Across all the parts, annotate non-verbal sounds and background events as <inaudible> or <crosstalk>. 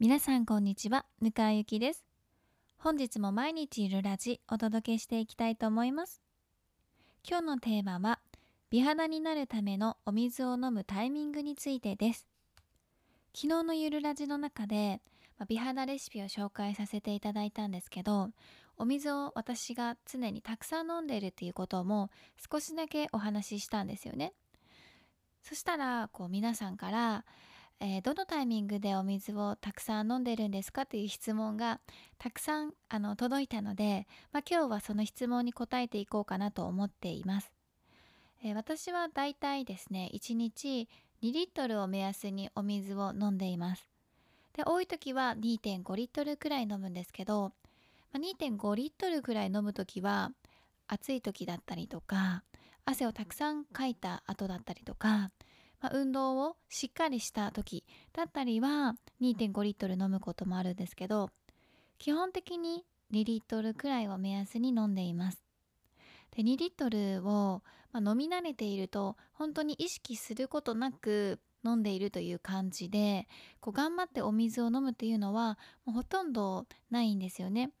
皆さんこんにちは、ぬかゆきです。本日も毎日いるラジお届けしていきたいと思います。今日のテーマは、美肌になるためのお水を飲むタイミングについてです。昨日のゆるラジの中で、まあ美肌レシピを紹介させていただいたんですけど、お水を私が常にたくさん飲んでいるっていうことも少しだけお話ししたんですよね。そしたらこう皆さんから、えーどのタイミングでお水をたくさん飲んでるんですかという質問がたくさんあの届いたので、まあ、今日はその質問に答えていこうかなと思っています。えー私はだいたいですね1日2リットルを目安にお水を飲んでいます。で多い時は2.5リットルくらい飲むんですけど、まあ、2.5リットルくらい飲む時は暑い時だったりとか汗をたくさんかいた後だったりとか、まあ、運動をしっかりした時だったりは2.5リットル飲むこともあるんですけど基本的に2リットルくらいを目安に飲んでいます。で2リットルを、まあ飲み慣れていると本当に意識することなく飲んでいるという感じでこう頑張ってお水を飲むっていうのはもうほとんどないんですよね。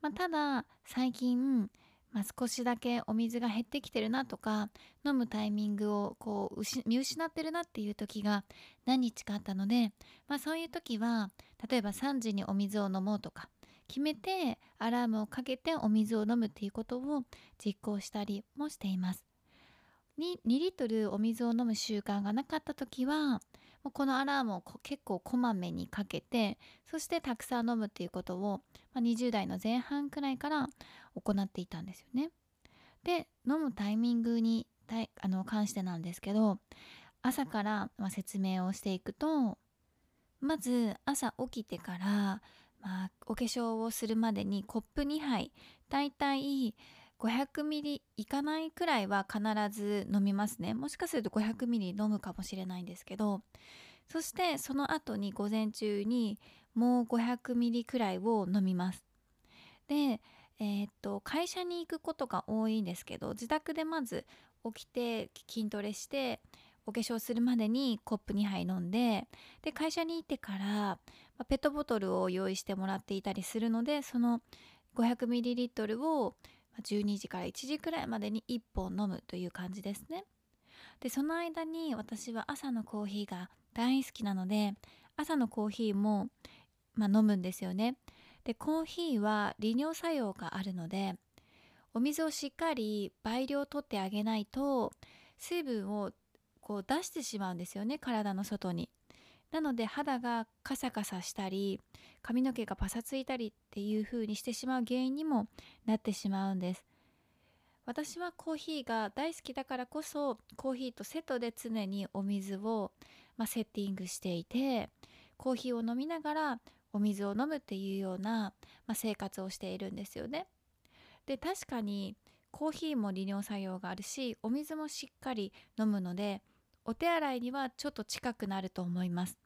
まあ、ただ最近、まあ、少しだけお水が減ってきてるなとか飲むタイミングをこう見失ってるなっていう時が何日かあったので、まあ、そういう時は例えば3時にお水を飲もうとか決めてアラームをかけてお水を飲むっていうことを実行したりもしています。に2リットルお水を飲む習慣がなかった時はこのアラームを結構こまめにかけてそしてたくさん飲むっていうことを、まあ、20代の前半くらいから行っていたんですよね。で飲むタイミングにあの関してなんですけど朝から、説明をしていくとまず朝起きてから、まあ、お化粧をするまでにコップ2杯だいたい500ミリいかないくらいは必ず飲みますね。もしかすると500ミリ飲むかもしれないんですけどそしてその後に午前中にもう500ミリくらいを飲みます。でえーっと会社に行くことが多いんですけど自宅でまず起きて筋トレしてお化粧するまでにコップ2杯飲んでで会社に行ってから、ペットボトルを用意してもらっていたりするのでその 500ml をまあ12時から1時くらいまでに1本飲むという感じですね。でその間に私は朝のコーヒーが大好きなので朝のコーヒーも、まあ、飲むんですよね。でコーヒーは利尿作用があるのでお水をしっかり倍量取ってあげないと水分をこう出してしまうんですよね体の外に。なので肌がカサカサしたり髪の毛がパサついたりっていう風にしてしまう原因にもなってしまうんです。私はコーヒーが大好きだからこそコーヒーとセットで常にお水を、まあ、セッティングしていてコーヒーを飲みながらお水を飲むっていうような、まあ、生活をしているんですよね。で確かにコーヒーも利尿作用があるしお水もしっかり飲むのでお手洗いにはちょっと近くなると思います。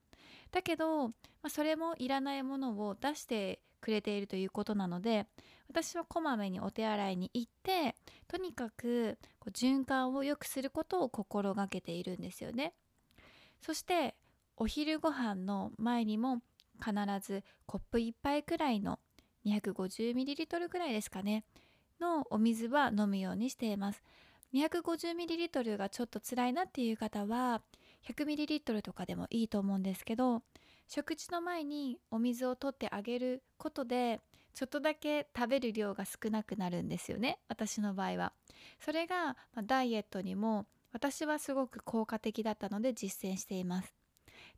だけど、まあ、それもいらないものを出してくれているということなので私はこまめにお手洗いに行ってとにかくこう循環を良くすることを心がけているんですよね。そしてお昼ご飯の前にも必ずコップ1杯くらいの 250ml くらいですかねのお水は飲むようにしています。250ml がちょっと辛いなっていう方は 100ml とかでもいいと思うんですけど食事の前にお水を取ってあげることでちょっとだけ食べる量が少なくなるんですよね私の場合は。それが、ダイエットにも私はすごく効果的だったので実践しています。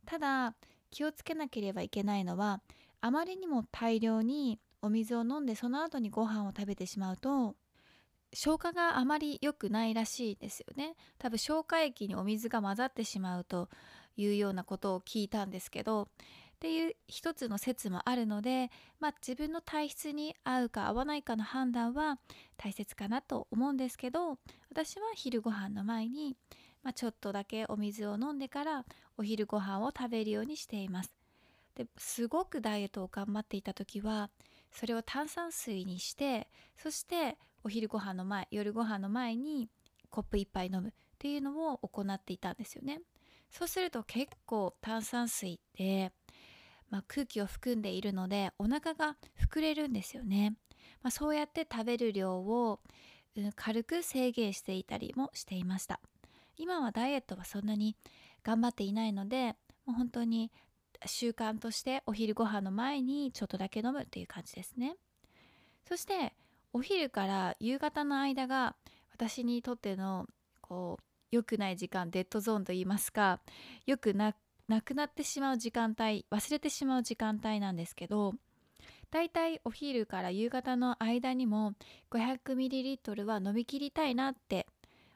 ただ気をつけなければいけないのはあまりにも大量にお水を飲んでその後にご飯を食べてしまうと消化があまり良くないらしいですよね多分消化液にお水が混ざってしまうというようなことを聞いたんですけどっていう一つの説もあるので、まあ、自分の体質に合うか合わないかの判断は大切かなと思うんですけど私は昼ご飯の前に、まあ、ちょっとだけお水を飲んでからお昼ご飯を食べるようにしています。ですごくダイエットを頑張っていた時はそれを炭酸水にしてそしてお昼ご飯の前夜ご飯の前にコップ1杯飲むっていうのを行っていたんですよね。そうすると結構炭酸水ってまあ、空気を含んでいるのでお腹が膨れるんですよね、まあ、そうやって食べる量を、うん、軽く制限していたりもしていました。今はダイエットはそんなに頑張っていないのでもう本当に習慣としてお昼ご飯の前にちょっとだけ飲むっていう感じですね。そしてお昼から夕方の間が私にとってのこう良くない時間デッドゾーンといいますかよくなくなってしまう時間帯忘れてしまう時間帯なんですけどだいたいお昼から夕方の間にも 500ml は飲み切りたいなって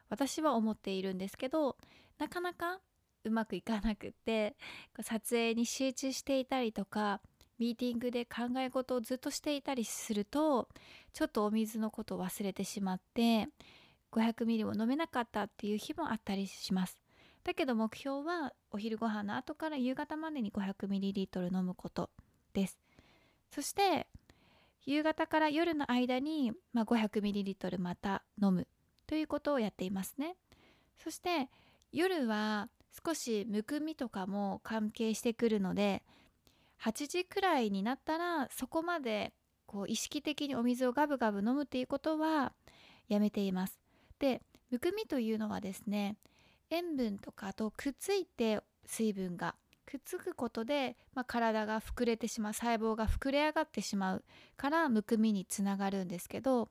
私は思っているんですけどなかなかうまくいかなくって撮影に集中していたりとかミーティングで考え事をずっとしていたりするとちょっとお水のことを忘れてしまって500ミリも飲めなかったっていう日もあったりします。だけど目標はお昼ご飯の後から夕方までに 500ml 飲むことです。そして夕方から夜の間に、まあ、500ml また飲むということをやっていますね。そして夜は少しむくみとかも関係してくるので8時くらいになったらそこまでこう意識的にお水をガブガブ飲むっていうことはやめています。でむくみというのはですね塩分とかとくっついて水分がくっつくことで、まあ、体が膨れてしまう細胞が膨れ上がってしまうからむくみにつながるんですけど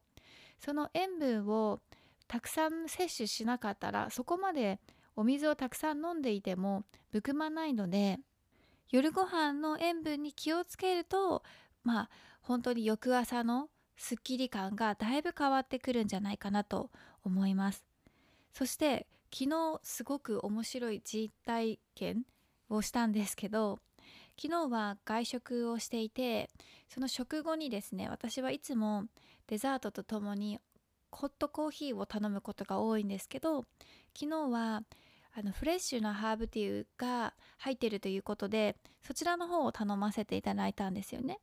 その塩分をたくさん摂取しなかったらそこまでお水をたくさん飲んでいてもむくまないので夜ご飯の塩分に気をつけるとまあ本当に翌朝のすっきり感がだいぶ変わってくるんじゃないかなと思います。そして昨日すごく面白い実体験をしたんですけど昨日は外食をしていてその食後にですね私はいつもデザートとともにホットコーヒーを頼むことが多いんですけど昨日はあのフレッシュなハーブティーが入ってるということでそちらの方を頼ませていただいたんですよね。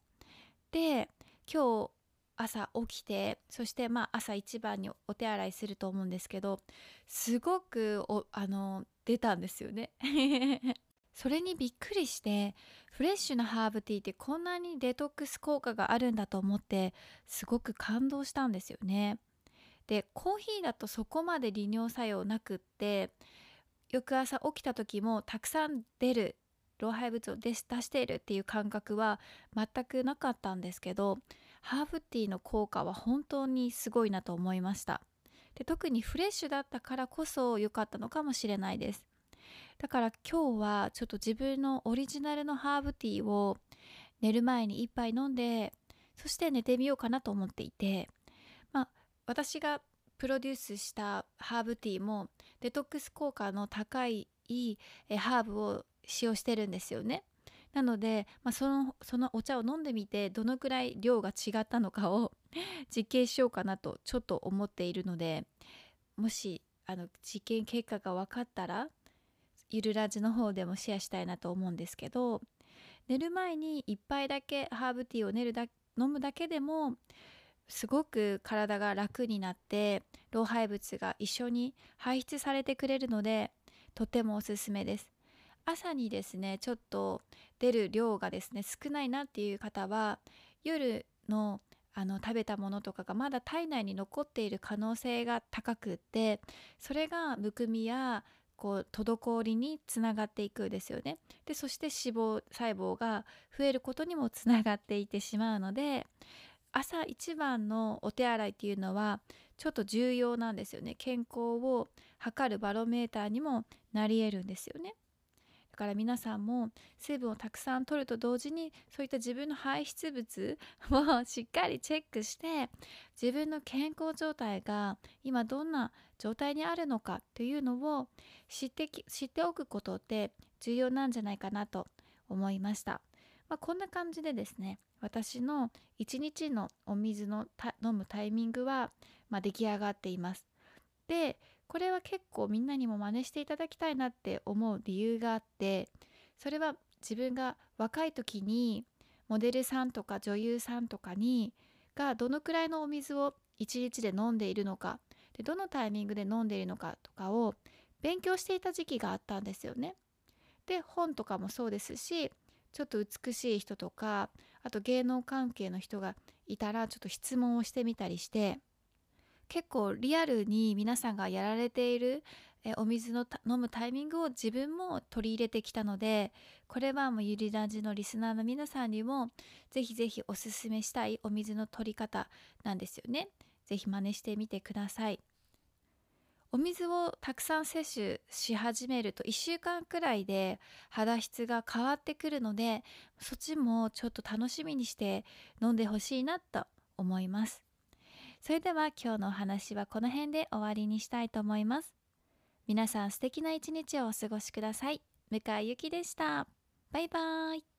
で今日朝起きてそしてまあ朝一番にお手洗いすると思うんですけどすごくあの出たんですよね。<laughs> それにびっくりしてフレッシュなハーブティーってこんなにデトックス効果があるんだと思ってすごく感動したんですよね。でコーヒーだとそこまで利尿作用なくって翌朝起きた時もたくさん出る老廃物を出しているっていう感覚は全くなかったんですけどハーブティーの効果は本当にすごいなと思いました。で特にフレッシュだったからこそ良かったのかもしれないです。だから今日はちょっと自分のオリジナルのハーブティーを寝る前に1杯飲んでそして寝てみようかなと思っていてまあ私がプロデュースしたハーブティーもデトックス効果の高いハーブを使用してるんですよね。なので、まあ、そのそのお茶を飲んでみてどのくらい量が違ったのかを <laughs> 実験しようかなとちょっと思っているのでもしあの実験結果が分かったらゆるラジの方でもシェアしたいなと思うんですけど寝る前に1杯だけハーブティーを寝るだ飲むだけでもすごく体が楽になって老廃物が一緒に排出されてくれるのでとてもおすすめです。朝にですねちょっと出る量がですね少ないなっていう方は夜のあの食べたものとかがまだ体内に残っている可能性が高くってそれがむくみやこう滞りにつながっていくですよね。でそして脂肪細胞が増えることにもつながっていってしまうので朝一番のお手洗いっていうのはちょっと重要なんですよね健康を測るバロメーターにもなり得るんですよねだから皆さんも水分をたくさん取ると同時にそういった自分の排出物をしっかりチェックして自分の健康状態が今どんな状態にあるのかというのを知って知っておくことって重要なんじゃないかなと思いました。まあ、こんな感じでですね私の一日のお水の飲むタイミングは、まあ、出来上がっています。でこれは結構みんなにも真似していただきたいなって思う理由があってそれは自分が若い時にモデルさんとか女優さんとかにがどのくらいのお水を一日で飲んでいるのかでどのタイミングで飲んでいるのかとかを勉強していた時期があったんですよね。で本とかもそうですしちょっと美しい人とかあと芸能関係の人がいたらちょっと質問をしてみたりして結構リアルに皆さんがやられているえお水の飲むタイミングを自分も取り入れてきたのでこれはもうゆりラジのリスナーの皆さんにもぜひぜひおすすめしたいお水の取り方なんですよね。ぜひ真似してみてください。お水をたくさん摂取し始めると1週間くらいで肌質が変わってくるのでそっちもちょっと楽しみにして飲んでほしいなと思います。それでは今日のお話はこの辺で終わりにしたいと思います。皆さん素敵な一日をお過ごしください。向井ゆきでした。バイバーイ。